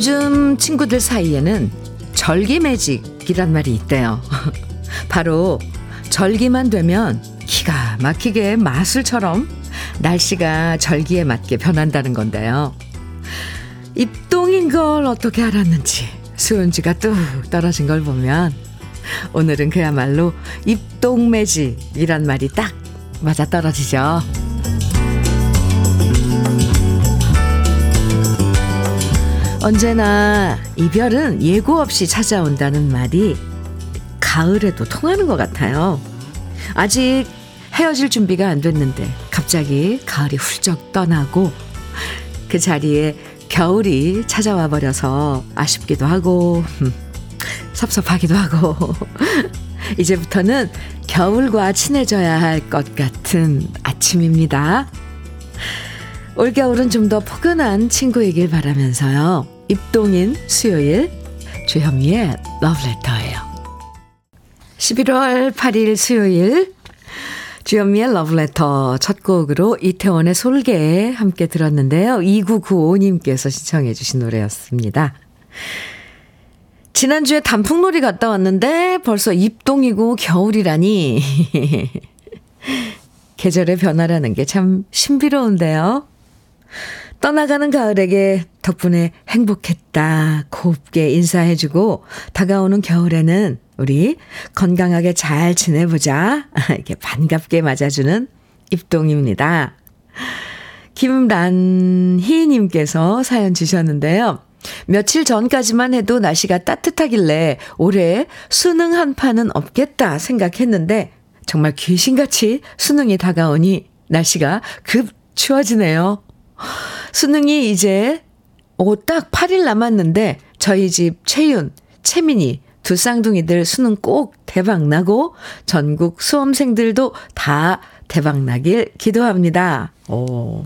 요즘 친구들 사이에는 절기 매직이란 말이 있대요. 바로 절기만 되면 기가 막히게 마술처럼 날씨가 절기에 맞게 변한다는 건데요. 입동인 걸 어떻게 알았는지 수은지가 뚝 떨어진 걸 보면 오늘은 그야말로 입동매직이란 말이 딱 맞아 떨어지죠. 언제나 이별은 예고 없이 찾아온다는 말이 가을에도 통하는 것 같아요. 아직 헤어질 준비가 안 됐는데 갑자기 가을이 훌쩍 떠나고 그 자리에 겨울이 찾아와 버려서 아쉽기도 하고 섭섭하기도 하고 이제부터는 겨울과 친해져야 할 것 같은 아침입니다. 올겨울은 좀 더 포근한 친구이길 바라면서요. 입동인 수요일 주현미의 러브레터예요. 11월 8일 수요일 주현미의 러브레터 첫 곡으로 이태원의 솔개 함께 들었는데요. 2995님께서 신청해 주신 노래였습니다. 지난주에 단풍놀이 갔다 왔는데 벌써 입동이고 겨울이라니 계절의 변화라는 게 참 신비로운데요. 떠나가는 가을에게 덕분에 행복했다. 곱게 인사해주고 다가오는 겨울에는 우리 건강하게 잘 지내보자. 이렇게 반갑게 맞아주는 입동입니다. 김란희님께서 사연 주셨는데요. 며칠 전까지만 해도 날씨가 따뜻하길래 올해 수능 한 판은 없겠다 생각했는데 정말 귀신같이 수능이 다가오니 날씨가 급 추워지네요. 수능이 이제 오, 딱 8일 남았는데 저희 집 채윤, 채민이 두 쌍둥이들 수능 꼭 대박 나고 전국 수험생들도 다 대박 나길 기도합니다. 오.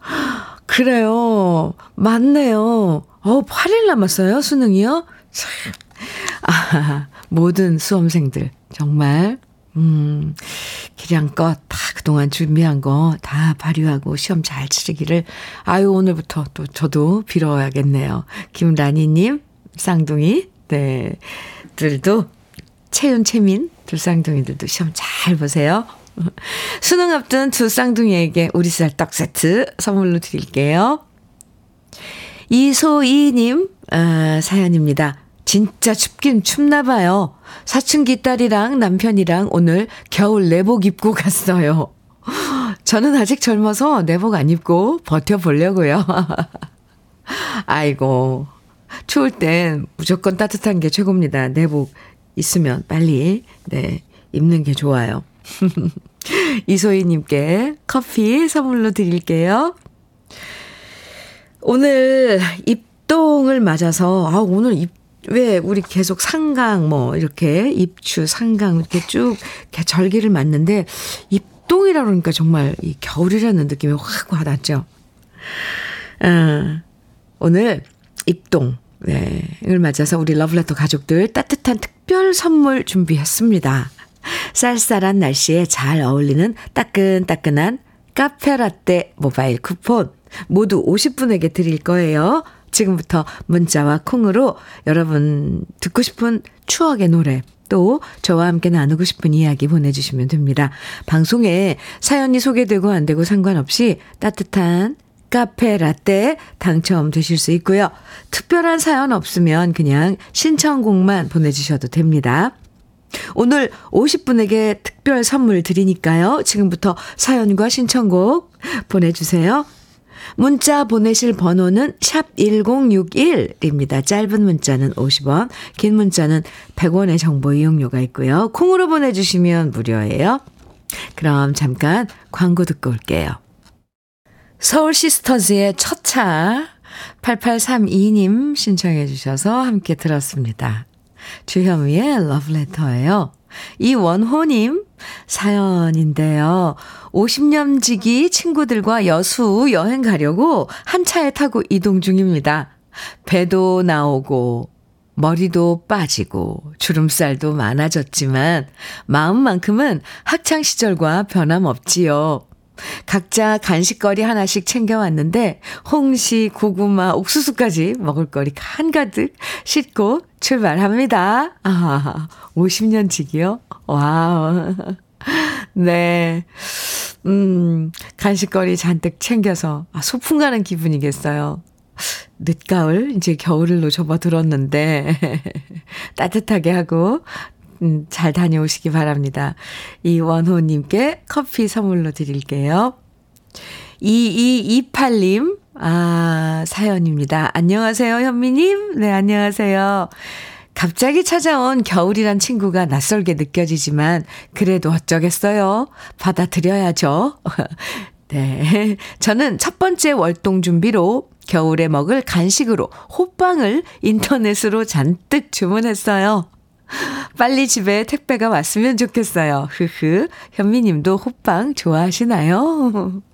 그래요. 맞네요. 어, 8일 남았어요, 수능이요? 참. 아, 모든 수험생들, 정말, 음, 기량껏 다 그동안 준비한 거 다 발휘하고 시험 잘 치르기를, 아유, 오늘부터 또 저도 빌어야겠네요. 김라니님, 쌍둥이, 네, 들도, 채윤, 채민, 두 쌍둥이들도 시험 잘 보세요. 수능 앞둔 두 쌍둥이에게 우리 쌀떡 세트 선물로 드릴게요. 이소희님 아, 사연입니다. 진짜 춥긴 춥나 봐요. 사춘기 딸이랑 남편이랑 오늘 겨울 내복 입고 갔어요. 저는 아직 젊어서 내복 안 입고 버텨보려고요. 아이고, 추울 땐 무조건 따뜻한 게 최고입니다. 내복 있으면 빨리, 네, 입는 게 좋아요. 이소희님께 커피 선물로 드릴게요. 오늘 입동을 맞아서, 아, 오늘 입, 왜 우리 계속 상강, 뭐, 이렇게 입추, 상강, 이렇게 쭉 절기를 맞는데, 입동이라 그러니까 정말 이 겨울이라는 느낌이 확 와닿죠. 아, 오늘 입동, 네, 을 맞아서 우리 러브레터 가족들 따뜻한 특별 선물 준비했습니다. 쌀쌀한 날씨에 잘 어울리는 따끈따끈한 카페라떼 모바일 쿠폰 모두 50분에게 드릴 거예요. 지금부터 문자와 콩으로 여러분 듣고 싶은 추억의 노래 또 저와 함께 나누고 싶은 이야기 보내주시면 됩니다. 방송에 사연이 소개되고 안 되고 상관없이 따뜻한 카페 라떼 당첨되실 수 있고요. 특별한 사연 없으면 그냥 신청곡만 보내주셔도 됩니다. 오늘 50분에게 특별 선물 드리니까요. 지금부터 사연과 신청곡 보내주세요. 문자 보내실 번호는 샵 1061입니다. 짧은 문자는 50원, 긴 문자는 100원의 정보 이용료가 있고요. 콩으로 보내주시면 무료예요. 그럼 잠깐 광고 듣고 올게요. 서울 시스터즈의 첫 차 8832님 신청해 주셔서 함께 들었습니다. 주현미의 러브레터예요. 이원호님 사연인데요. 50년 지기 친구들과 여수 여행 가려고 한 차에 타고 이동 중입니다. 배도 나오고 머리도 빠지고 주름살도 많아졌지만 마음만큼은 학창 시절과 변함없지요. 각자 간식거리 하나씩 챙겨왔는데 홍시, 고구마, 옥수수까지 먹을거리 한가득 싣고 출발합니다. 아, 50년 지기요? Wow. 네. 음, 간식거리 잔뜩 챙겨서, 아, 소풍 가는 기분이겠어요. 늦가을, 이제 겨울로 접어들었는데, 따뜻하게 하고, 음, 잘 다녀오시기 바랍니다. 이원호님께 커피 선물로 드릴게요. 2228님, 아, 사연입니다. 안녕하세요, 현미님. 네, 안녕하세요. 갑자기 찾아온 겨울이란 친구가 낯설게 느껴지지만, 그래도 어쩌겠어요. 받아들여야죠. 네. 저는 첫 번째 월동 준비로 겨울에 먹을 간식으로 호빵을 인터넷으로 잔뜩 주문했어요. 빨리 집에 택배가 왔으면 좋겠어요. 흐흐. 현미님도 호빵 좋아하시나요?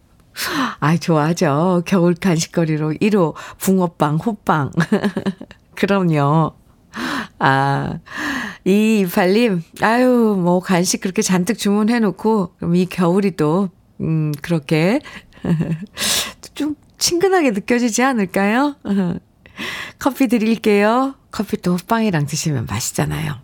아, 좋아하죠. 겨울 간식거리로 1호 붕어빵, 호빵. 그럼요. 아, 이 이팔님, 아유, 뭐 간식 그렇게 잔뜩 주문해놓고, 그럼 이 겨울이 또, 음, 그렇게 좀 친근하게 느껴지지 않을까요? 커피 드릴게요. 커피 또 호빵이랑 드시면 맛있잖아요.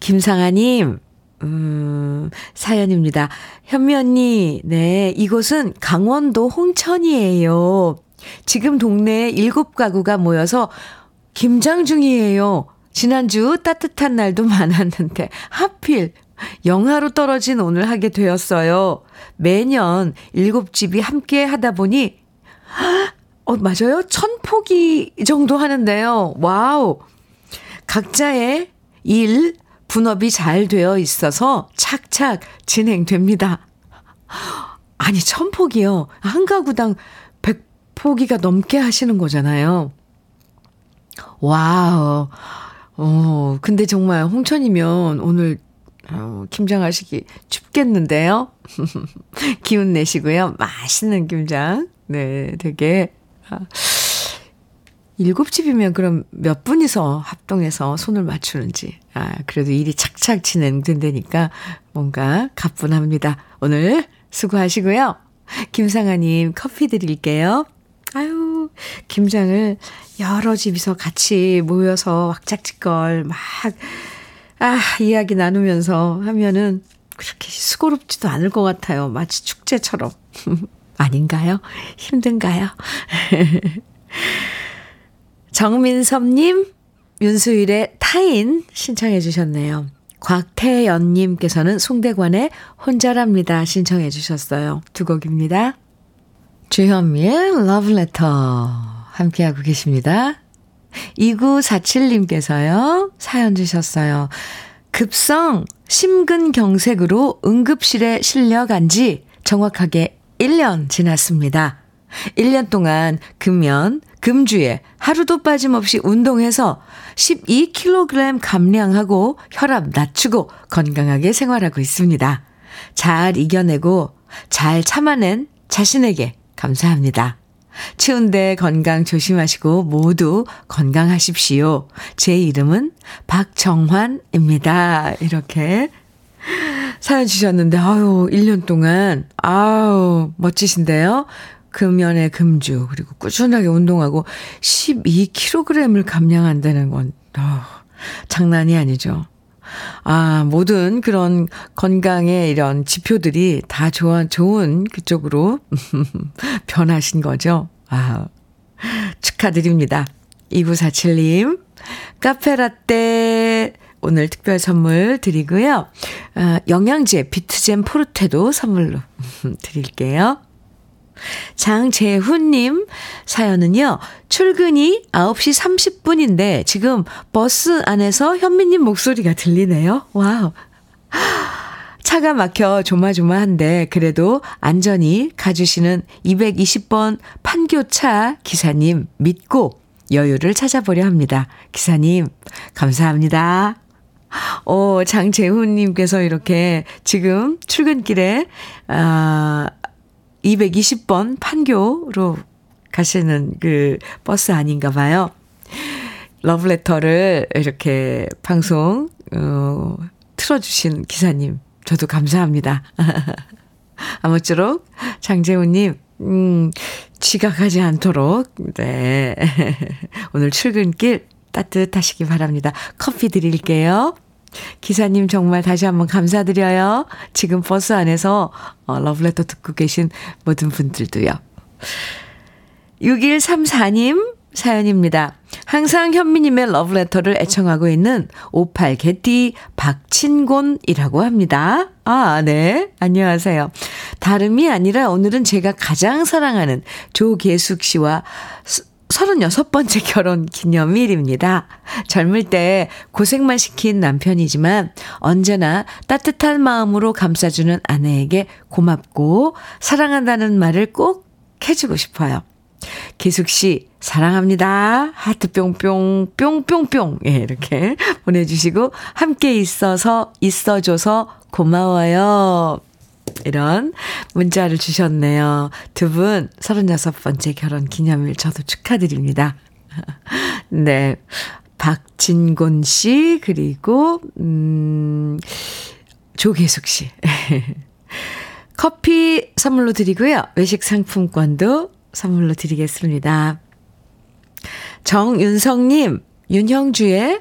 김상아님, 음, 사연입니다. 현미 언니, 네, 이곳은 강원도 홍천이에요. 지금 동네에 일곱 가구가 모여서 김장 중이에요. 지난주 따뜻한 날도 많았는데, 하필 영하로 떨어진 오늘 하게 되었어요. 매년 일곱 집이 함께 하다 보니, 어, 맞아요? 천 포기 정도 하는데요. Wow. 각자의 일, 분업이 잘 되어 있어서 착착 진행됩니다. 아니, 천 포기요. 한 가구당 백 포기가 넘게 하시는 거잖아요. Wow. 어, 근데 정말 홍천이면 오늘 어, 김장 하시기 춥겠는데요? 기운 내시고요. 맛있는 김장. 네, 되게 아, 일곱 집이면 그럼 몇 분이서 합동해서 손을 맞추는지. 아, 그래도 일이 착착 진행된다니까 뭔가 가뿐합니다. 오늘 수고하시고요. 김상아님 커피 드릴게요. 아유, 김장을 여러 집이서 같이 모여서 왁작지껄 막, 아, 이야기 나누면서 하면은 그렇게 수고롭지도 않을 것 같아요. 마치 축제처럼. 아닌가요? 힘든가요? 정민섭님, 윤수일의 타인 신청해 주셨네요. 곽태연님께서는 송대관의 혼자랍니다 신청해 주셨어요. 두 곡입니다. 주현미의 러브레터 함께하고 계십니다. 2947님께서요, 사연 주셨어요. 급성 심근경색으로 응급실에 실려간 지 정확하게 1년 지났습니다. 1년 동안 금연, 금주에 하루도 빠짐없이 운동해서 12kg 감량하고 혈압 낮추고 건강하게 생활하고 있습니다. 잘 이겨내고 잘 참아낸 자신에게 감사합니다. 추운데 건강 조심하시고 모두 건강하십시오. 제 이름은 박정환입니다. 이렇게 사연 주셨는데, 아유, 1년 동안, 아우, 멋지신데요? 금연의 금주, 그리고 꾸준하게 운동하고 12kg을 감량한다는 건, 어, 장난이 아니죠. 아, 모든 그런 건강의 이런 지표들이 다 좋아, 좋은 그쪽으로 변하신 거죠. 아, 축하드립니다. 2947님, 카페라떼 오늘 특별 선물 드리고요. 아, 영양제 비트젠 포르테도 선물로 드릴게요. 장재훈님 사연은요, 출근이 9시 30분인데 지금 버스 안에서 현미님 목소리가 들리네요. Wow. 차가 막혀 조마조마한데 그래도 안전히 가주시는 220번 판교차 기사님 믿고 여유를 찾아보려 합니다. 기사님, 감사합니다. 오, 장재훈님께서 이렇게 지금 출근길에, 아, 220번 판교로 가시는 그 버스 아닌가 봐요. 러브레터를 이렇게 방송, 어, 틀어주신 기사님, 저도 감사합니다. 아무쪼록 장재훈님, 음, 지각하지 않도록, 네. 오늘 출근길 따뜻하시기 바랍니다. 커피 드릴게요. 기사님 정말 다시 한번 감사드려요. 지금 버스 안에서 어, 러브레터 듣고 계신 모든 분들도요. 6134님 사연입니다. 항상 현미님의 러브레터를 애청하고 있는 58 개띠 박친곤이라고 합니다. 아, 네. 안녕하세요. 다름이 아니라 오늘은 제가 가장 사랑하는 조계숙 씨와 36번째 결혼 기념일입니다. 젊을 때 고생만 시킨 남편이지만 언제나 따뜻한 마음으로 감싸주는 아내에게 고맙고 사랑한다는 말을 꼭 해주고 싶어요. 기숙 씨, 사랑합니다. 하트 뿅뿅, 뿅뿅뿅. 예, 이렇게 보내주시고, 함께 있어서, 있어줘서 고마워요. 이런 문자를 주셨네요. 두 분 36번째 결혼 기념일 저도 축하드립니다. 네. 박진곤 씨, 그리고, 음, 조계숙 씨. 커피 선물로 드리고요. 외식 상품권도 선물로 드리겠습니다. 정윤성님, 윤형주의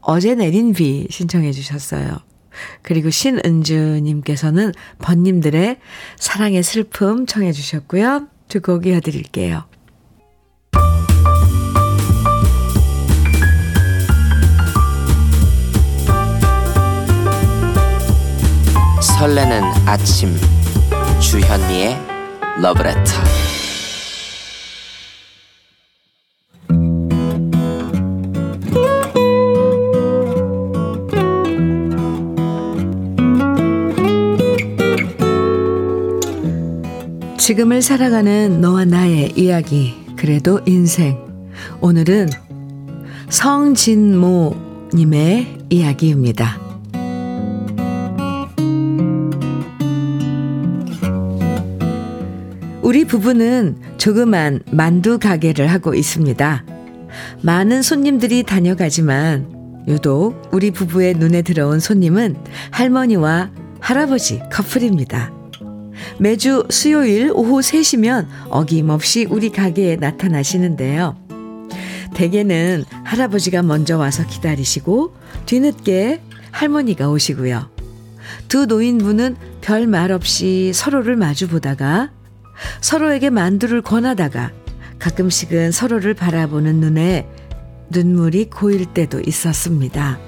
어제 내린 비 신청해 주셨어요. 그리고 신은주님께서는 번님들의 사랑의 슬픔 청해 주셨고요. 두 곡 이어드릴게요. 설레는 아침 주현미의 러브레터 지금을 살아가는 너와 나의 이야기, 그래도 인생. 오늘은 성진모님의 이야기입니다. 우리 부부는 조그만 만두 가게를 하고 있습니다. 많은 손님들이 다녀가지만 유독 우리 부부의 눈에 들어온 손님은 할머니와 할아버지 커플입니다. 매주 수요일 오후 3시면 어김없이 우리 가게에 나타나시는데요. 대개는 할아버지가 먼저 와서 기다리시고 뒤늦게 할머니가 오시고요. 두 노인분은 별 말 없이 서로를 마주 보다가 서로에게 만두를 권하다가 가끔씩은 서로를 바라보는 눈에 눈물이 고일 때도 있었습니다.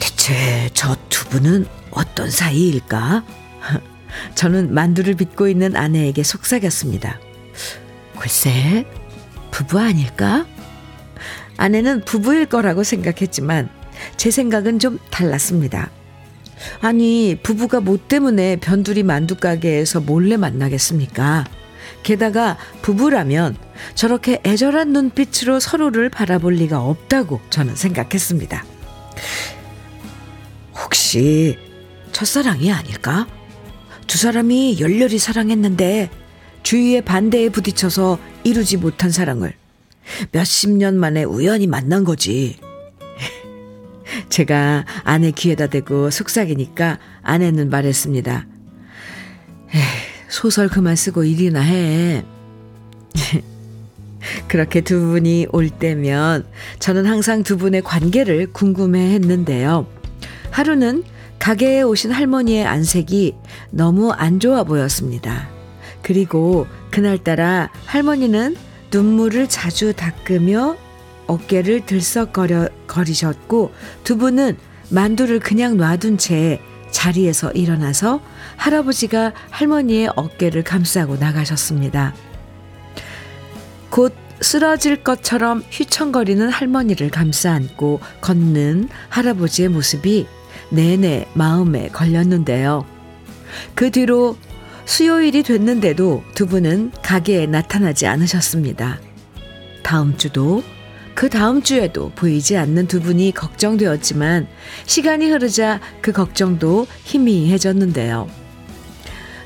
대체 저 두 분은 어떤 사이일까? 저는 만두를 빚고 있는 아내에게 속삭였습니다. 글쎄, 부부 아닐까? 아내는 부부일 거라고 생각했지만 제 생각은 좀 달랐습니다. 아니, 부부가 뭐 때문에 변두리 만두 가게에서 몰래 만나겠습니까? 게다가 부부라면 저렇게 애절한 눈빛으로 서로를 바라볼 리가 없다고 저는 생각했습니다. 혹시 첫사랑이 아닐까? 두 사람이 열렬히 사랑했는데 주위의 반대에 부딪혀서 이루지 못한 사랑을 몇십 년 만에 우연히 만난 거지. 제가 아내 귀에다 대고 속삭이니까 아내는 말했습니다. 에이, 소설 그만 쓰고 일이나 해. 그렇게 두 분이 올 때면 저는 항상 두 분의 관계를 궁금해 했는데요. 하루는 가게에 오신 할머니의 안색이 너무 안 좋아 보였습니다. 그리고 그날따라 할머니는 눈물을 자주 닦으며 어깨를 들썩거려 거리셨고 두 분은 만두를 그냥 놔둔 채 자리에서 일어나서 할아버지가 할머니의 어깨를 감싸고 나가셨습니다. 곧 쓰러질 것처럼 휘청거리는 할머니를 감싸 안고 걷는 할아버지의 모습이 내내 마음에 걸렸는데요. 그 뒤로 수요일이 됐는데도 두 분은 가게에 나타나지 않으셨습니다. 다음 주도 그 다음 주에도 보이지 않는 두 분이 걱정되었지만 시간이 흐르자 그 걱정도 희미해졌는데요.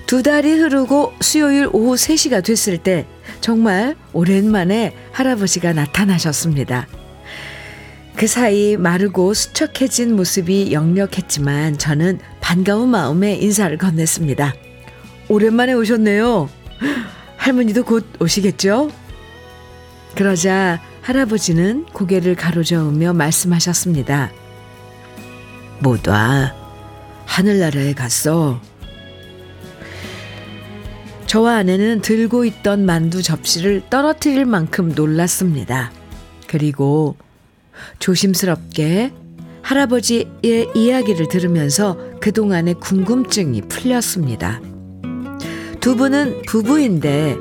두 달이 흐르고 수요일 오후 3시가 됐을 때 정말 오랜만에 할아버지가 나타나셨습니다. 그 사이 마르고 수척해진 모습이 역력했지만 저는 반가운 마음에 인사를 건넸습니다. 오랜만에 오셨네요. 할머니도 곧 오시겠죠? 그러자 할아버지는 고개를 가로저으며 말씀하셨습니다. 못 와. 하늘나라에 갔어. 저와 아내는 들고 있던 만두 접시를 떨어뜨릴 만큼 놀랐습니다. 그리고 조심스럽게 할아버지의 이야기를 들으면서 그동안의 궁금증이 풀렸습니다. 두 분은 부부인데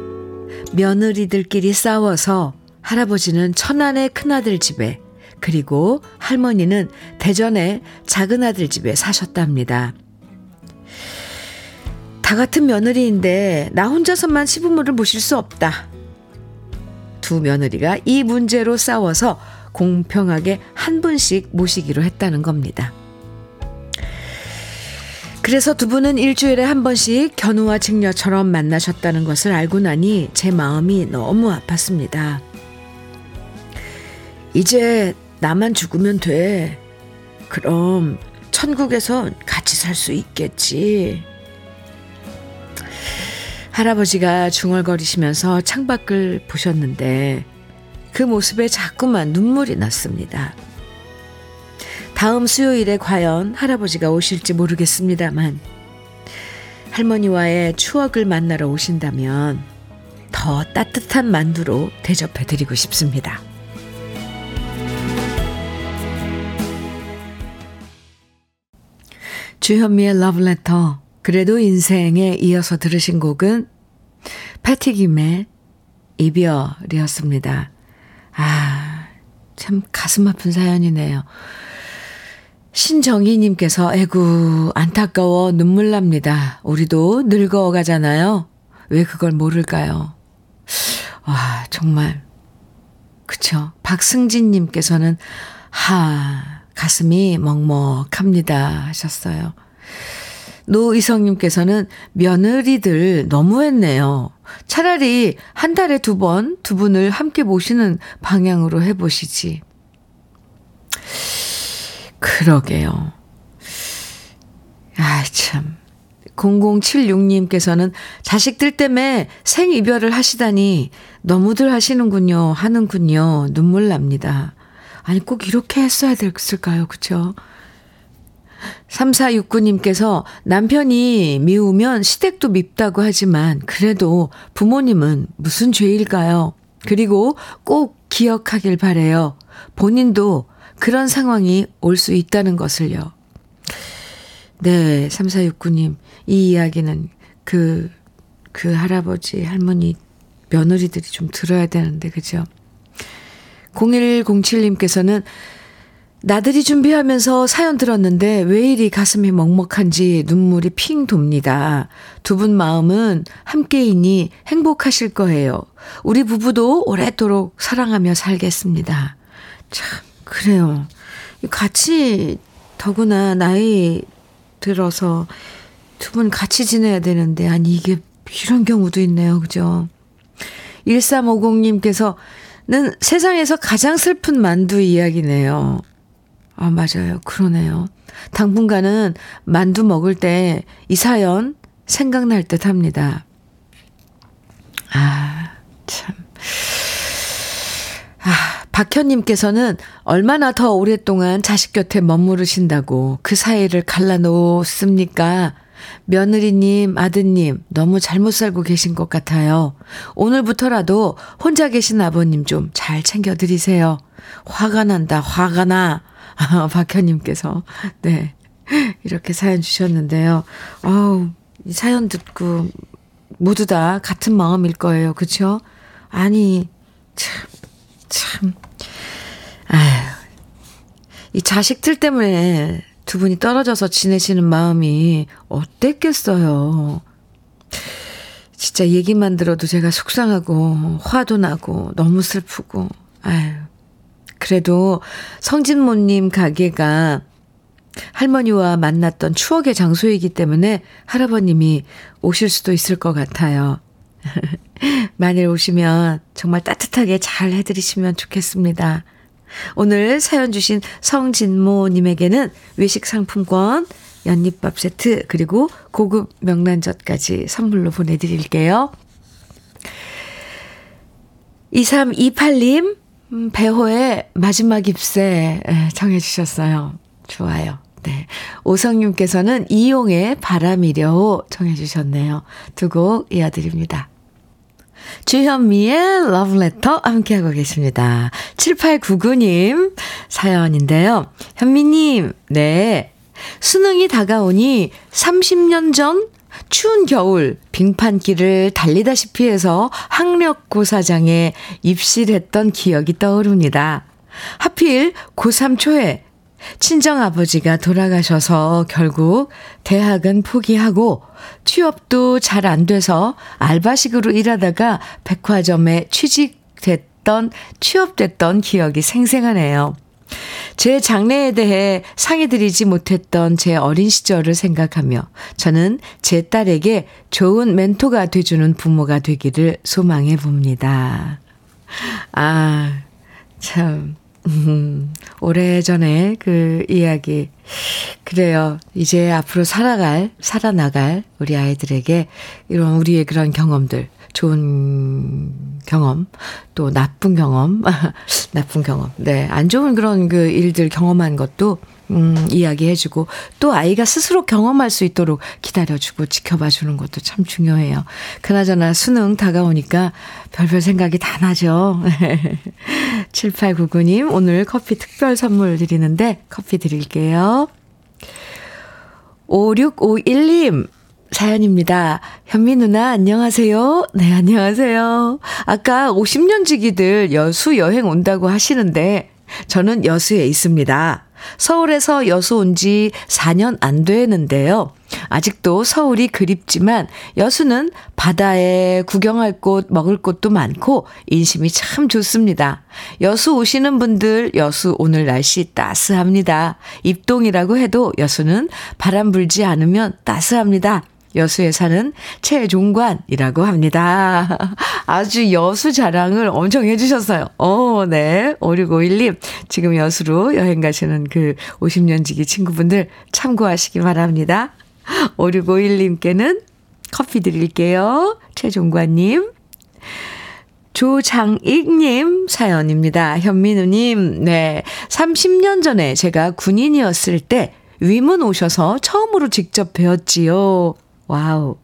며느리들끼리 싸워서 할아버지는 천안의 큰아들 집에 그리고 할머니는 대전의 작은아들 집에 사셨답니다. 다 같은 며느리인데 나 혼자서만 시부모를 모실 수 없다. 두 며느리가 이 문제로 싸워서 공평하게 한 분씩 모시기로 했다는 겁니다. 그래서 두 분은 일주일에 한 번씩 견우와 직녀처럼 만나셨다는 것을 알고 나니 제 마음이 너무 아팠습니다. 이제 나만 죽으면 돼. 그럼 천국에서 같이 살 수 있겠지. 할아버지가 중얼거리시면서 창밖을 보셨는데 그 모습에 자꾸만 눈물이 났습니다. 다음 수요일에 과연 할아버지가 오실지 모르겠습니다만 할머니와의 추억을 만나러 오신다면 더 따뜻한 만두로 대접해 드리고 싶습니다. 주현미의 러브레터 그래도 인생에 이어서 들으신 곡은 패티김의 이별이었습니다. 아, 참 가슴 아픈 사연이네요. 신정희님께서 에구 안타까워 눈물 납니다. 우리도 늙어 가잖아요. 왜 그걸 모를까요? 와 정말 그쵸. 박승진님께서는 하 가슴이 먹먹합니다 하셨어요. 노이성님께서는 며느리들 너무했네요. 차라리 한 달에 두 번, 두 분을 함께 모시는 방향으로 해보시지. 그러게요. 아, 참. 0076님께서는 자식들 때문에 생이별을 하시다니 너무들 하시는군요. 하는군요. 눈물 납니다. 아니, 꼭 이렇게 했어야 됐을까요? 그쵸? 3469님께서 남편이 미우면 시댁도 밉다고 하지만 그래도 부모님은 무슨 죄일까요? 그리고 꼭 기억하길 바래요. 본인도 그런 상황이 올 수 있다는 것을요. 네, 3469님. 이 이야기는 그, 그 할아버지, 할머니, 며느리들이 좀 들어야 되는데, 그죠? 0107님께서는 나들이 준비하면서 사연 들었는데 왜 이리 가슴이 먹먹한지 눈물이 핑 돕니다. 두 분 마음은 함께이니 행복하실 거예요. 우리 부부도 오랫도록 사랑하며 살겠습니다. 참, 그래요. 같이 더구나 나이 들어서 두 분 같이 지내야 되는데, 아니, 이게 이런 경우도 있네요. 그죠? 1350님께서는 세상에서 가장 슬픈 만두 이야기네요. 아, 맞아요. 그러네요. 당분간은 만두 먹을 때 이 사연 생각날 듯 합니다. 아, 참. 아, 박현님께서는 얼마나 더 오랫동안 자식 곁에 머무르신다고 그 사이를 갈라놓습니까? 며느리님, 아드님, 너무 잘못 살고 계신 것 같아요. 오늘부터라도 혼자 계신 아버님 좀 잘 챙겨드리세요. 화가 난다, 화가 나. 아, 박현님께서, 네. 이렇게 사연 주셨는데요. 아우, 이 사연 듣고 모두 다 같은 마음일 거예요. 그쵸? 아니, 참, 참. 아휴. 이 자식들 때문에 두 분이 떨어져서 지내시는 마음이 어땠겠어요. 진짜 얘기만 들어도 제가 속상하고 화도 나고 너무 슬프고 아유 그래도 성진모님 가게가 할머니와 만났던 추억의 장소이기 때문에 할아버님이 오실 수도 있을 것 같아요. 만일 오시면 정말 따뜻하게 잘 해드리시면 좋겠습니다. 오늘 사연 주신 성진모님에게는 외식 상품권 연잎밥 세트, 그리고 고급 명란젓까지 선물로 보내드릴게요. 2328님, 음, 배호의 마지막 입새 정해주셨어요. 좋아요. 네. 오성님께서는 이용의 바람이려 정해주셨네요. 두 곡 이어드립니다. 주현미의 러브레터 함께하고 계십니다. 7899님 사연인데요. 현미님, 네. 수능이 다가오니 30년 전 추운 겨울 빙판길을 달리다시피 해서 학력고 사장에 입실했던 기억이 떠오릅니다. 하필 고3 초에 친정아버지가 돌아가셔서 결국 대학은 포기하고 취업도 잘 안 돼서 알바식으로 일하다가 백화점에 취직됐던, 취업됐던 기억이 생생하네요. 제 장래에 대해 상의드리지 못했던 제 어린 시절을 생각하며 저는 제 딸에게 좋은 멘토가 돼주는 부모가 되기를 소망해 봅니다. 아, 참. 음, 오래전에 그 이야기. 그래요. 이제 앞으로 살아갈, 살아나갈 우리 아이들에게 이런 우리의 그런 경험들, 좋은 경험, 또 나쁜 경험, 나쁜 경험, 네, 안 좋은 그런 그 일들 경험한 것도 음, 이야기해주고 또 아이가 스스로 경험할 수 있도록 기다려주고 지켜봐 주는 것도 참 중요해요. 그나저나 수능 다가오니까 별별 생각이 다 나죠. 7899님, 오늘 커피 특별 선물 드리는데 커피 드릴게요. 5651님, 사연입니다. 현미 누나, 안녕하세요. 네, 안녕하세요. 아까 50년 지기들 여수 여행 온다고 하시는데, 저는 여수에 있습니다. 서울에서 여수 온 지 4년 안 되는데요. 아직도 서울이 그립지만 여수는 바다에 구경할 곳, 먹을 곳도 많고 인심이 참 좋습니다. 여수 오시는 분들 여수 오늘 날씨 따스합니다. 입동이라고 해도 여수는 바람 불지 않으면 따스합니다. 여수에 사는 최종관이라고 합니다. 아주 여수 자랑을 엄청 해주셨어요. 어, 네. 5651님, 지금 여수로 여행 가시는 그 50년 지기 친구분들 참고하시기 바랍니다. 5651님께는 커피 드릴게요. 최종관님. 조장익님 사연입니다. 현민우님, 네. 30년 전에 제가 군인이었을 때 위문 오셔서 처음으로 직접 배웠지요. 와우.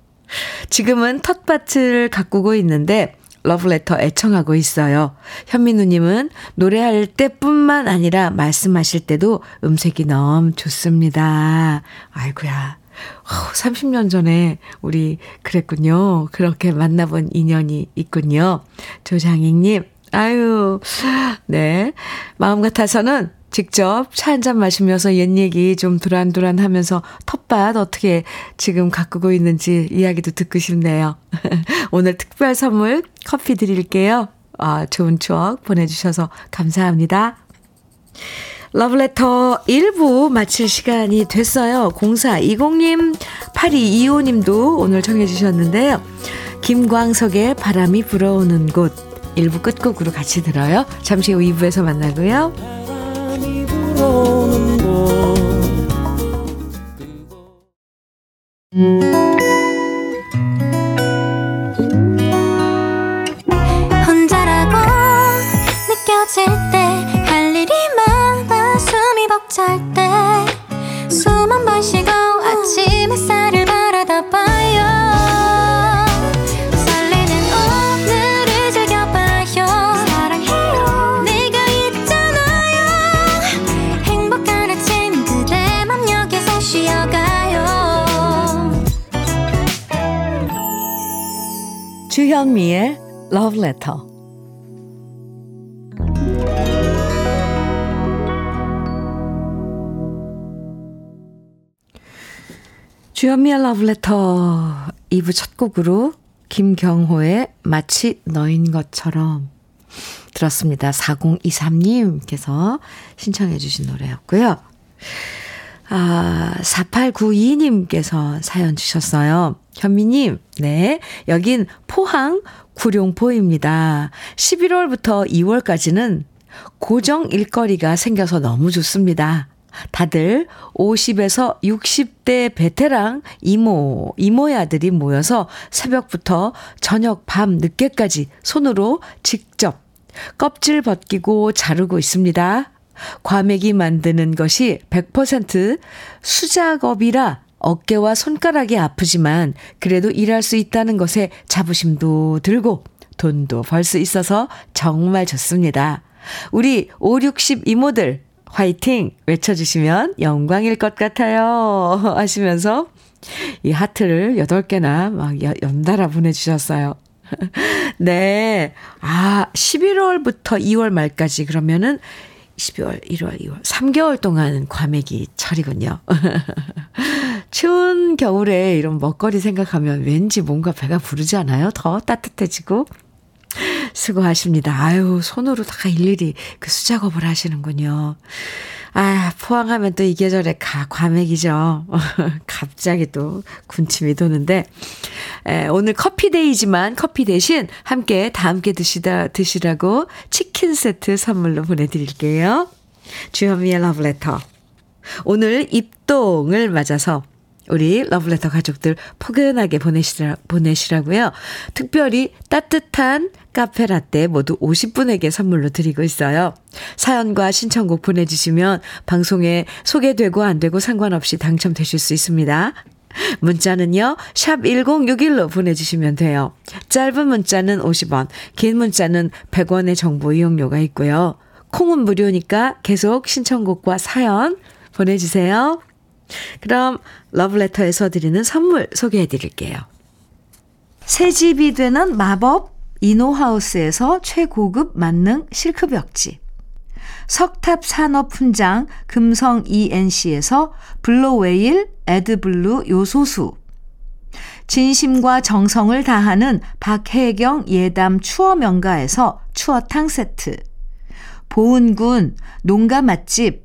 지금은 텃밭을 가꾸고 있는데 러브레터 애청하고 있어요. 현민우님은 노래할 때뿐만 아니라 말씀하실 때도 음색이 너무 좋습니다. 아이고야. 30년 전에 우리 그랬군요. 그렇게 만나본 인연이 있군요. 조장익님, 아유, 네. 마음 같아서는 직접 차 한 잔 마시면서 옛 얘기 좀 두란두란 하면서 텃밭 어떻게 지금 가꾸고 있는지 이야기도 듣고 싶네요. 오늘 특별 선물 커피 드릴게요. 아, 좋은 추억 보내주셔서 감사합니다. 러브레터 1부 마칠 시간이 됐어요. 0420님, 8225님도 오늘 청해주셨는데요. 김광석의 바람이 불어오는 곳 1부 끝곡으로 같이 들어요. 잠시 후 2부에서 만나고요. 혼자라고 느껴질 때 할 일이 많아 숨이 벅찰 때 숨 한 번 쉬고 아침 햇살을 봐 주현미의 Love Letter. 주현미의 Love Letter 2부 첫 곡으로 김경호의 마치 너인 것처럼 들었습니다. 4023님께서 신청해 주신 노래였고요. 아, 4892님께서 사연 주셨어요. 현미님, 네. 여긴 포항 구룡포입니다. 11월부터 2월까지는 고정 일거리가 생겨서 너무 좋습니다. 다들 50에서 60대 베테랑 이모, 이모야들이 모여서 새벽부터 저녁 밤 늦게까지 손으로 직접 껍질 벗기고 자르고 있습니다. 과메기 만드는 것이 100% 수작업이라 어깨와 손가락이 아프지만 그래도 일할 수 있다는 것에 자부심도 들고 돈도 벌 수 있어서 정말 좋습니다. 우리 5, 60 이모들 화이팅 외쳐주시면 영광일 것 같아요. 하시면서 이 하트를 8개나 막 연달아 보내주셨어요. 네. 아, 11월부터 2월 말까지 그러면은 12월, 1월, 2월, 3개월 동안 과메기 철이군요. 추운 겨울에 이런 먹거리 생각하면 왠지 뭔가 배가 부르지 않아요? 더 따뜻해지고. 수고하십니다. 아유, 손으로 다 일일이 그 수작업을 하시는군요. 아, 포항하면 또 이 계절에 가, 과맥이죠. 갑자기 또 군침이 도는데, 에, 오늘 커피데이지만 커피 대신 함께 다 함께 드시다, 드시라고 치킨 세트 선물로 보내드릴게요. 주현미의 러브레터. 오늘 입동을 맞아서 우리 러브레터 가족들 포근하게 보내시라, 보내시라고요. 특별히 따뜻한 카페 라떼 모두 50분에게 선물로 드리고 있어요. 사연과 신청곡 보내주시면 방송에 소개되고 안 되고 상관없이 당첨되실 수 있습니다. 문자는요, 샵 1061로 보내주시면 돼요. 짧은 문자는 50원, 긴 문자는 100원의 정보 이용료가 있고요. 콩은 무료니까 계속 신청곡과 사연 보내주세요. 그럼 러브레터에서 드리는 선물 소개해 드릴게요. 새 집이 되는 마법 이노하우스에서 최고급 만능 실크벽지. 석탑 산업 훈장 금성 ENC에서 블로웨일 에드블루 요소수. 진심과 정성을 다하는 박혜경 예담 추어명가에서 추어탕 세트. 보은군 농가 맛집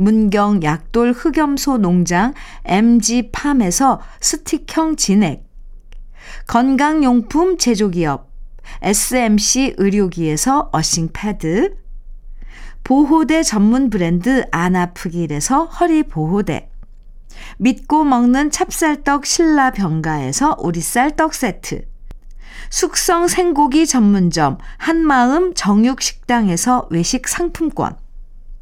문경 약돌 흑염소 농장 MG팜에서 스틱형 진액, 건강용품 제조기업 SMC 의료기에서 어싱 패드, 보호대 전문 브랜드 안아프길에서 허리 보호대, 믿고 먹는 찹쌀떡 신라 병가에서 오리쌀 떡 세트, 숙성 생고기 전문점 한마음 정육식당에서 외식 상품권,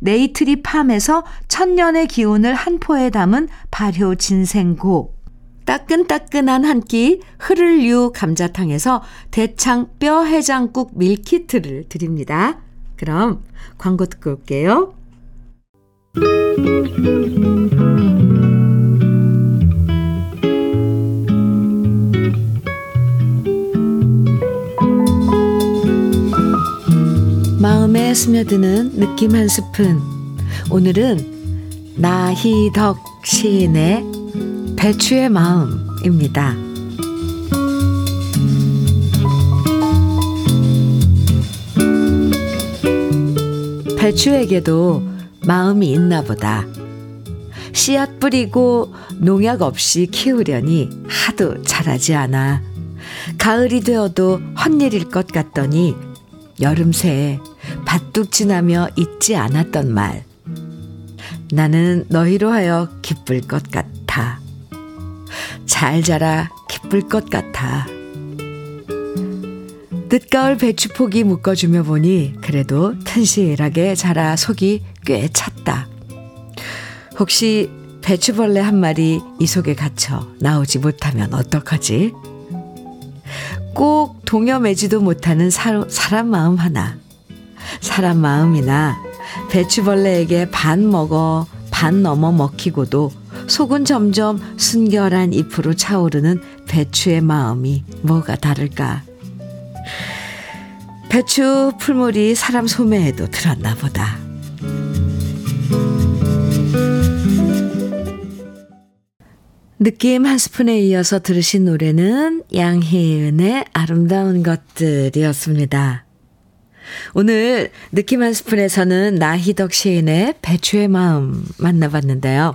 네이트리 팜에서 천년의 기운을 한 포에 담은 발효 진생고. 따끈따끈한 한 끼 흐를유 감자탕에서 대창 뼈 해장국 밀키트를 드립니다. 그럼 광고 듣고 올게요. 마음에 스며드는 느낌 한 스푼. 오늘은 나희덕 시인의 배추의 마음입니다. 배추에게도 마음이 있나 보다. 씨앗 뿌리고 농약 없이 키우려니 하도 자라지 않아. 가을이 되어도 헛일일 것 같더니 여름 새에 밭둑 지나며 잊지 않았던 말. 나는 너희로 하여 기쁠 것 같아. 잘 자라 기쁠 것 같아. 늦가을 배추포기 묶어주며 보니 그래도 튼실하게 자라 속이 꽤 찼다. 혹시 배추벌레 한 마리 이 속에 갇혀 나오지 못하면 어떡하지? 꼭 동여매지도 못하는 사, 사람 마음 하나. 사람 마음이나 배추벌레에게 반 먹어 반 넘어 먹히고도 속은 점점 순결한 잎으로 차오르는 배추의 마음이 뭐가 다를까. 배추 풀물이 사람 소매에도 들었나 보다. 느낌 한 스푼에 이어서 들으신 노래는 양희은의 아름다운 것들이었습니다. 오늘 느낌 한 스푼에서는 나희덕 시인의 배추의 마음 만나봤는데요.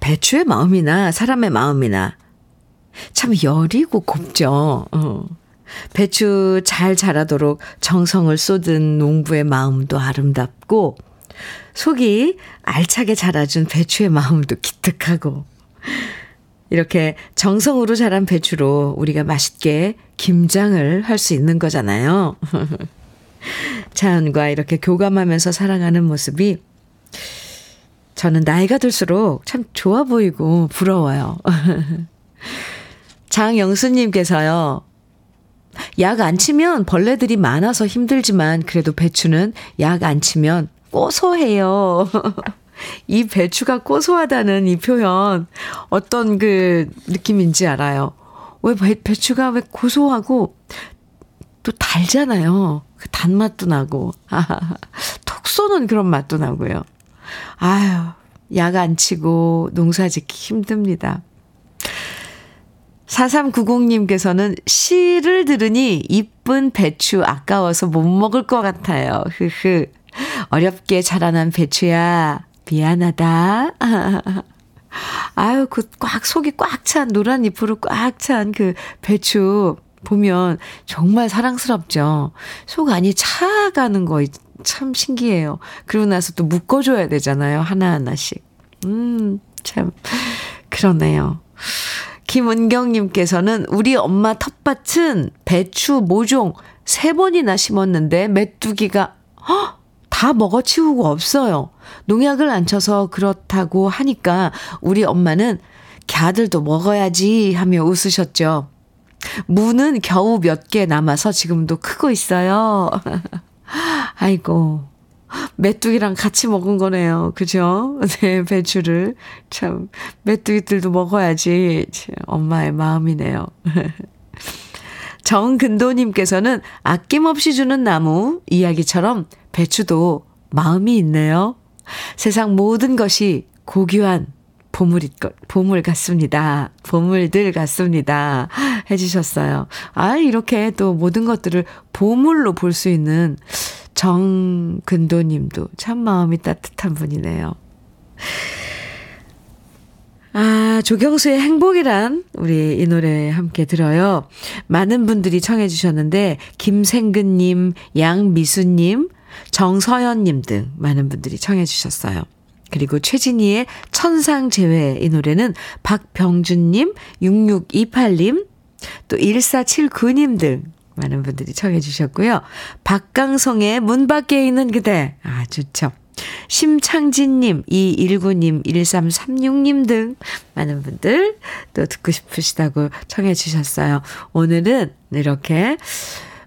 배추의 마음이나 사람의 마음이나 참 여리고 곱죠. 어. 배추 잘 자라도록 정성을 쏟은 농부의 마음도 아름답고 속이 알차게 자라준 배추의 마음도 기특하고 이렇게 정성으로 자란 배추로 우리가 맛있게 김장을 할 수 있는 거잖아요. 자연과 이렇게 교감하면서 살아가는 모습이 저는 나이가 들수록 참 좋아 보이고 부러워요. 장영수님께서요. 약 안 치면 벌레들이 많아서 힘들지만 그래도 배추는 약 안 치면 고소해요. 이 배추가 고소하다는 이 표현 어떤 그 느낌인지 알아요. 왜 배, 추가왜 고소하고 또 달잖아요. 그 단맛도 나고. 톡 쏘는 그런 맛도 나고요. 아유, 약 안 치고 농사 짓기 힘듭니다. 4390님께서는 시를 들으니 이쁜 배추 아까워서 못 먹을 것 같아요. 흐흐. 어렵게 자라난 배추야. 미안하다. 아유, 그 꽉, 속이 꽉 찬, 노란 잎으로 꽉 찬 그 배추 보면 정말 사랑스럽죠. 속 안이 차가는 거 참 신기해요. 그러고 나서 또 묶어줘야 되잖아요. 하나하나씩. 음, 참, 그러네요. 김은경님께서는 우리 엄마 텃밭은 배추 모종 세 번이나 심었는데 메뚜기가 헉! 다 먹어치우고 없어요. 농약을 안 쳐서 그렇다고 하니까 우리 엄마는 갸들도 먹어야지 하며 웃으셨죠. 무는 겨우 몇 개 남아서 지금도 크고 있어요. 아이고. 메뚜기랑 같이 먹은 거네요. 그죠? 네, 배추를. 참, 메뚜기들도 먹어야지. 엄마의 마음이네요. 정근도님께서는 아낌없이 주는 나무 이야기처럼 배추도 마음이 있네요. 세상 모든 것이 고귀한 보물이, 보물 같습니다. 보물들 같습니다. 해주셨어요. 아, 이렇게 또 모든 것들을 보물로 볼 수 있는 정근도 님도 참 마음이 따뜻한 분이네요. 아, 조경수의 행복이란 우리 이 노래 함께 들어요. 많은 분들이 청해 주셨는데 김생근 님, 양미수 님, 정서연 님 등 많은 분들이 청해 주셨어요. 그리고 최진희의 천상재회 이 노래는 박병준 님, 6628님, 또 1479님 등 많은 분들이 청해 주셨고요. 박강성의 문 밖에 있는 그대. 아, 좋죠. 심창진님, 219님, 1336님 등 많은 분들 또 듣고 싶으시다고 청해 주셨어요. 오늘은 이렇게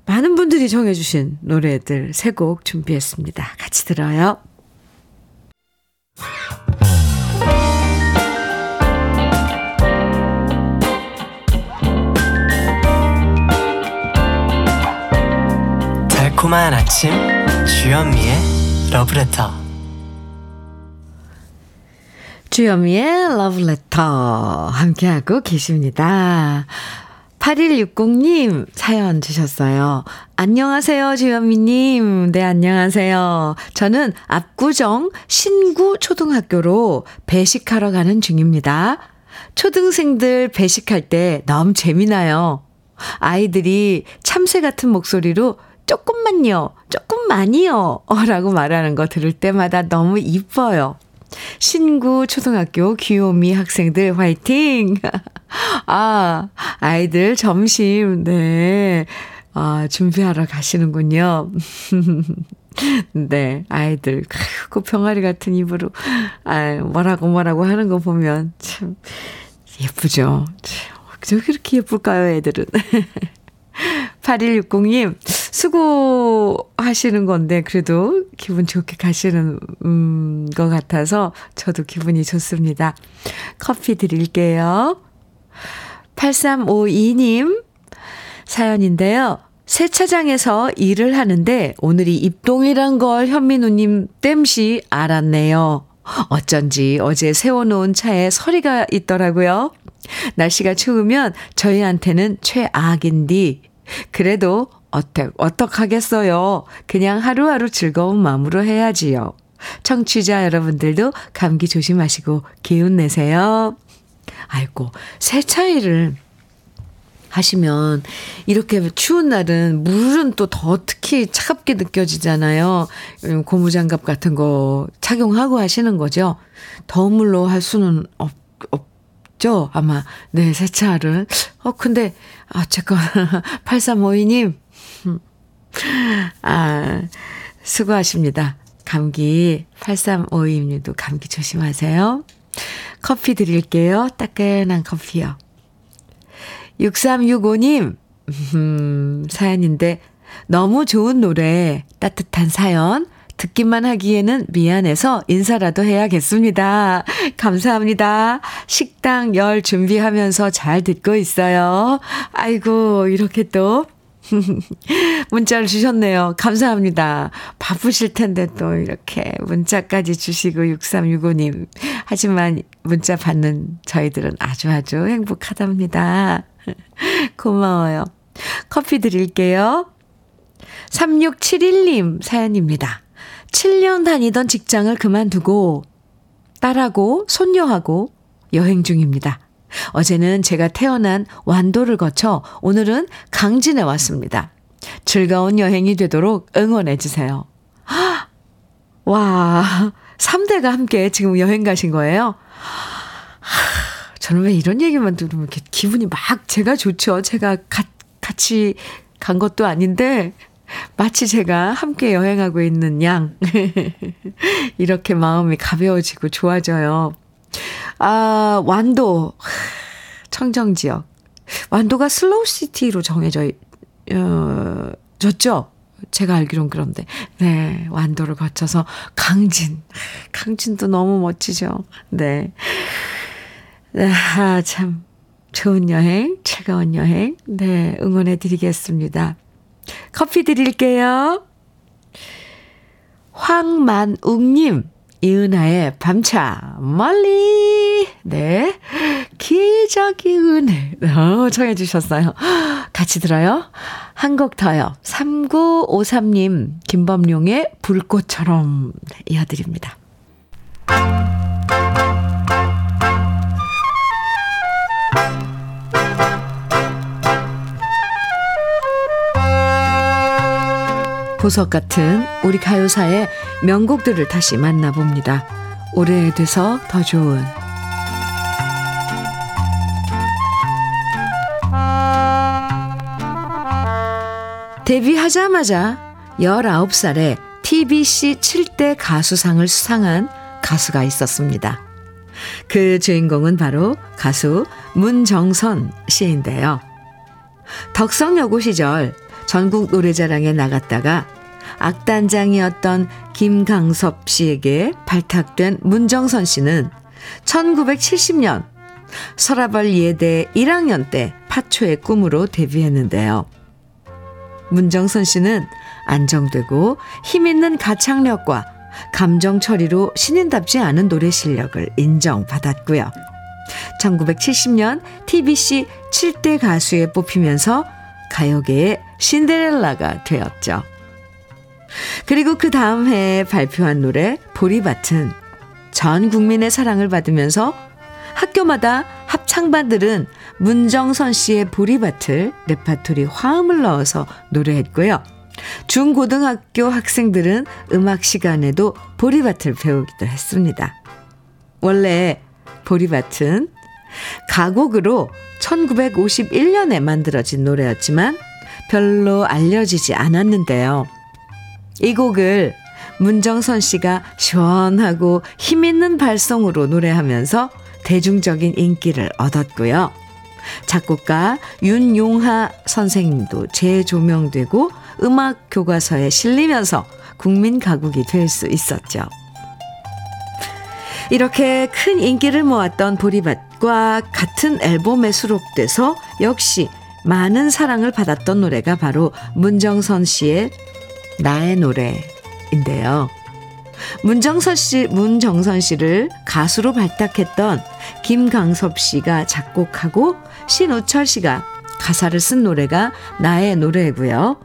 많은 분들이 청해 주신 노래들 세 곡 준비했습니다. 같이 들어요. 달콤한 아침 주현미의 러브레터 주현미의 러브레터 함께하고 계십니다. 8160님 사연 주셨어요. 안녕하세요, 주현미님. 네, 안녕하세요. 저는 압구정 신구 초등학교로 배식하러 가는 중입니다. 초등생들 배식할 때 너무 재미나요. 아이들이 참새 같은 목소리로 조금만요, 조금만이요, 라고 말하는 거 들을 때마다 너무 이뻐요. 신구 초등학교 귀요미 학생들 화이팅! 아, 아이들 점심, 네. 아, 준비하러 가시는군요. 네, 아이들 크고 병아리 같은 입으로 아, 뭐라고 뭐라고 하는 거 보면 참 예쁘죠. 참저 그렇게 예쁠까요, 애들은? 8160님, 수고하시는 건데, 그래도 기분 좋게 가시는, 음, 것 같아서 저도 기분이 좋습니다. 커피 드릴게요. 8352님, 사연인데요. 세차장에서 일을 하는데 오늘이 입동이란 걸 현민우님 땜시 알았네요. 어쩐지 어제 세워놓은 차에 서리가 있더라고요. 날씨가 추우면 저희한테는 최악인디. 그래도 어떡, 어떡하겠어요. 그냥 하루하루 즐거운 마음으로 해야지요. 청취자 여러분들도 감기 조심하시고 기운 내세요. 아이고, 세차일을 하시면 이렇게 추운 날은 물은 또 더 특히 차갑게 느껴지잖아요. 음, 고무장갑 같은 거 착용하고 하시는 거죠. 더운 물로 할 수는 없, 없 죠. 아마 네 세차를. 어 근데 아 제가 8352님 아 수고하십니다. 감기 8352님도 감기 조심하세요. 커피 드릴게요. 따끈한 커피요. 6365님, 음, 사연인데, 너무 좋은 노래, 따뜻한 사연, 듣기만 하기에는 미안해서 인사라도 해야겠습니다. 감사합니다. 식당 열 준비하면서 잘 듣고 있어요. 아이고, 이렇게 또 문자를 주셨네요. 감사합니다. 바쁘실 텐데 또 이렇게 문자까지 주시고 6365님. 하지만 문자 받는 저희들은 아주 아주 행복하답니다. 고마워요. 커피 드릴게요. 3671님 사연입니다. 7년 다니던 직장을 그만두고 딸하고 손녀하고 여행 중입니다. 어제는 제가 태어난 완도를 거쳐 오늘은 강진에 왔습니다. 즐거운 여행이 되도록 응원해 주세요. 와, 3대가 함께 지금 여행 가신 거예요? 저는 왜 이런 얘기만 들으면 이렇게 기분이 막 제가 좋죠. 제가 가, 같이 간 것도 아닌데 마치 제가 함께 여행하고 있는 양. 이렇게 마음이 가벼워지고 좋아져요. 아, 완도. 청정 지역. 완도가 slow city로 정해져, 어, 졌죠? 제가 알기론 그런데. 네, 완도를 거쳐서 강진. 강진도 너무 멋지죠? 네. 아, 참. 좋은 여행, 즐거운 여행. 네, 응원해 드리겠습니다. 커피 드릴게요. 황만웅님, 이은하의 밤차, 멀리. 네. 기적이 은혜. 어, 청해주셨어요. 같이 들어요. 한 곡 더요. 3953님, 김범룡의 불꽃처럼 이어드립니다. 보석 같은 우리 가요사의 명곡들을 다시 만나봅니다. 오래돼서 더 좋은 데뷔하자마자 19살에 TBC 7대 가수상을 수상한 가수가 있었습니다. 그 주인공은 바로 가수 문정선 씨인데요. 덕성여고 시절 전국 노래자랑에 나갔다가 악단장이었던 김강섭 씨에게 발탁된 문정선 씨는 1970년 서라벌 예대 1학년 때 파초의 꿈으로 데뷔했는데요. 문정선 씨는 안정되고 힘있는 가창력과 감정 처리로 신인답지 않은 노래 실력을 인정받았고요. 1970년 TBC 7대 가수에 뽑히면서 가요계의 신데렐라가 되었죠. 그리고 그 다음 해에 발표한 노래 보리밭은 전 국민의 사랑을 받으면서 학교마다 합창반들은 문정선 씨의 보리밭을 레파토리 화음을 넣어서 노래했고요. 중고등학교 학생들은 음악 시간에도 보리밭을 배우기도 했습니다. 원래 보리밭은 가곡으로 1951년에 만들어진 노래였지만 별로 알려지지 않았는데요. 이 곡을 문정선 씨가 시원하고 힘있는 발성으로 노래하면서 대중적인 인기를 얻었고요. 작곡가 윤용하 선생님도 재조명되고 음악 교과서에 실리면서 국민 가곡이 될 수 있었죠. 이렇게 큰 인기를 모았던 보리밭과 같은 앨범에 수록돼서 역시 많은 사랑을 받았던 노래가 바로 문정선 씨의 나의 노래인데요. 문정선 씨, 문정선 씨를 가수로 발탁했던 김강섭 씨가 작곡하고 신우철 씨가 가사를 쓴 노래가 나의 노래고요.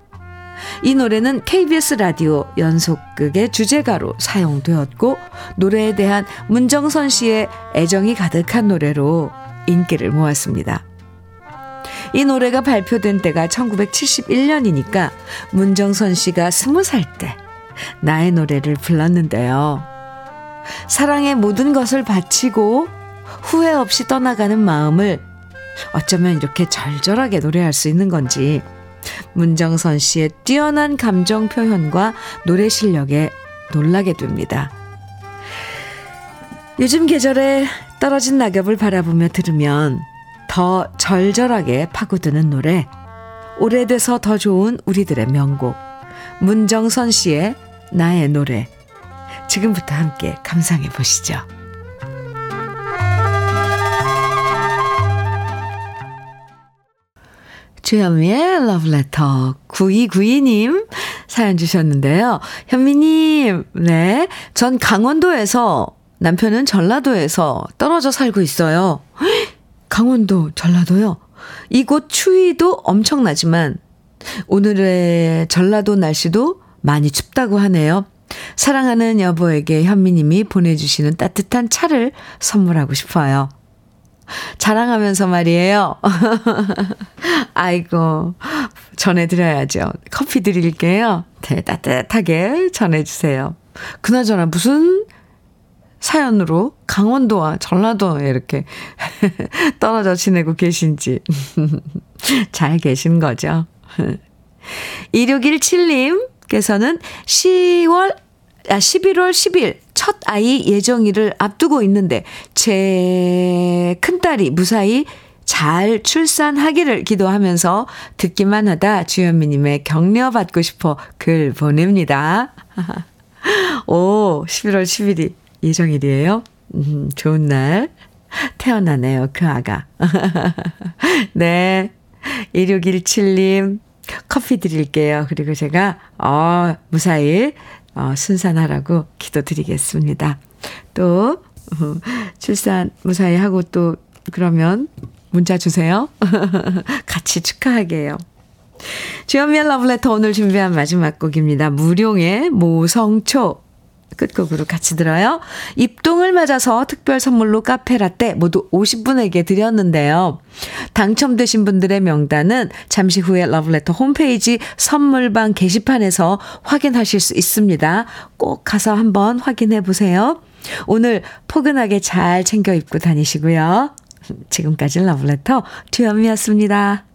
이 노래는 KBS 라디오 연속극의 주제가로 사용되었고 노래에 대한 문정선 씨의 애정이 가득한 노래로 인기를 모았습니다. 이 노래가 발표된 때가 1971년이니까 문정선 씨가 스무 살때 나의 노래를 불렀는데요. 사랑의 모든 것을 바치고 후회 없이 떠나가는 마음을 어쩌면 이렇게 절절하게 노래할 수 있는 건지 문정선 씨의 뛰어난 감정 표현과 노래 실력에 놀라게 됩니다. 요즘 계절에 떨어진 낙엽을 바라보며 들으면 더 절절하게 파고드는 노래, 오래돼서 더 좋은 우리들의 명곡, 문정선 씨의 나의 노래. 지금부터 함께 감상해 보시죠. 주현미의 러브레터 9292님 사연 주셨는데요. 현미님, 네. 전 강원도에서 남편은 전라도에서 떨어져 살고 있어요. 헉, 강원도, 전라도요? 이곳 추위도 엄청나지만 오늘의 전라도 날씨도 많이 춥다고 하네요. 사랑하는 여보에게 현미님이 보내주시는 따뜻한 차를 선물하고 싶어요. 자랑하면서 말이에요. 아이고, 전해드려야죠. 커피 드릴게요. 네, 따뜻하게 전해주세요. 그나저나 무슨 사연으로 강원도와 전라도에 이렇게 떨어져 지내고 계신지 잘 계신 거죠. 2617님께서는 10월, 아, 11월 10일 첫 아이 예정일을 앞두고 있는데 제 큰딸이 무사히 잘 출산하기를 기도하면서 듣기만 하다 주현미님의 격려 받고 싶어 글 보냅니다. 오, 11월 10일이 예정일이에요? 음, 좋은 날. 태어나네요, 그 아가. 네. 2617님, 커피 드릴게요. 그리고 제가, 어, 무사히, 어, 순산하라고 기도드리겠습니다. 또, 어, 출산 무사히 하고 또, 그러면 문자 주세요. 같이 축하하게요. 주연미의 러브레터 오늘 준비한 마지막 곡입니다. 무룡의 모성초. 끝곡으로 같이 들어요. 입동을 맞아서 특별 선물로 카페 라떼 모두 50분에게 드렸는데요. 당첨되신 분들의 명단은 잠시 후에 러브레터 홈페이지 선물방 게시판에서 확인하실 수 있습니다. 꼭 가서 한번 확인해 보세요. 오늘 포근하게 잘 챙겨 입고 다니시고요. 지금까지 러브레터 주현미였습니다.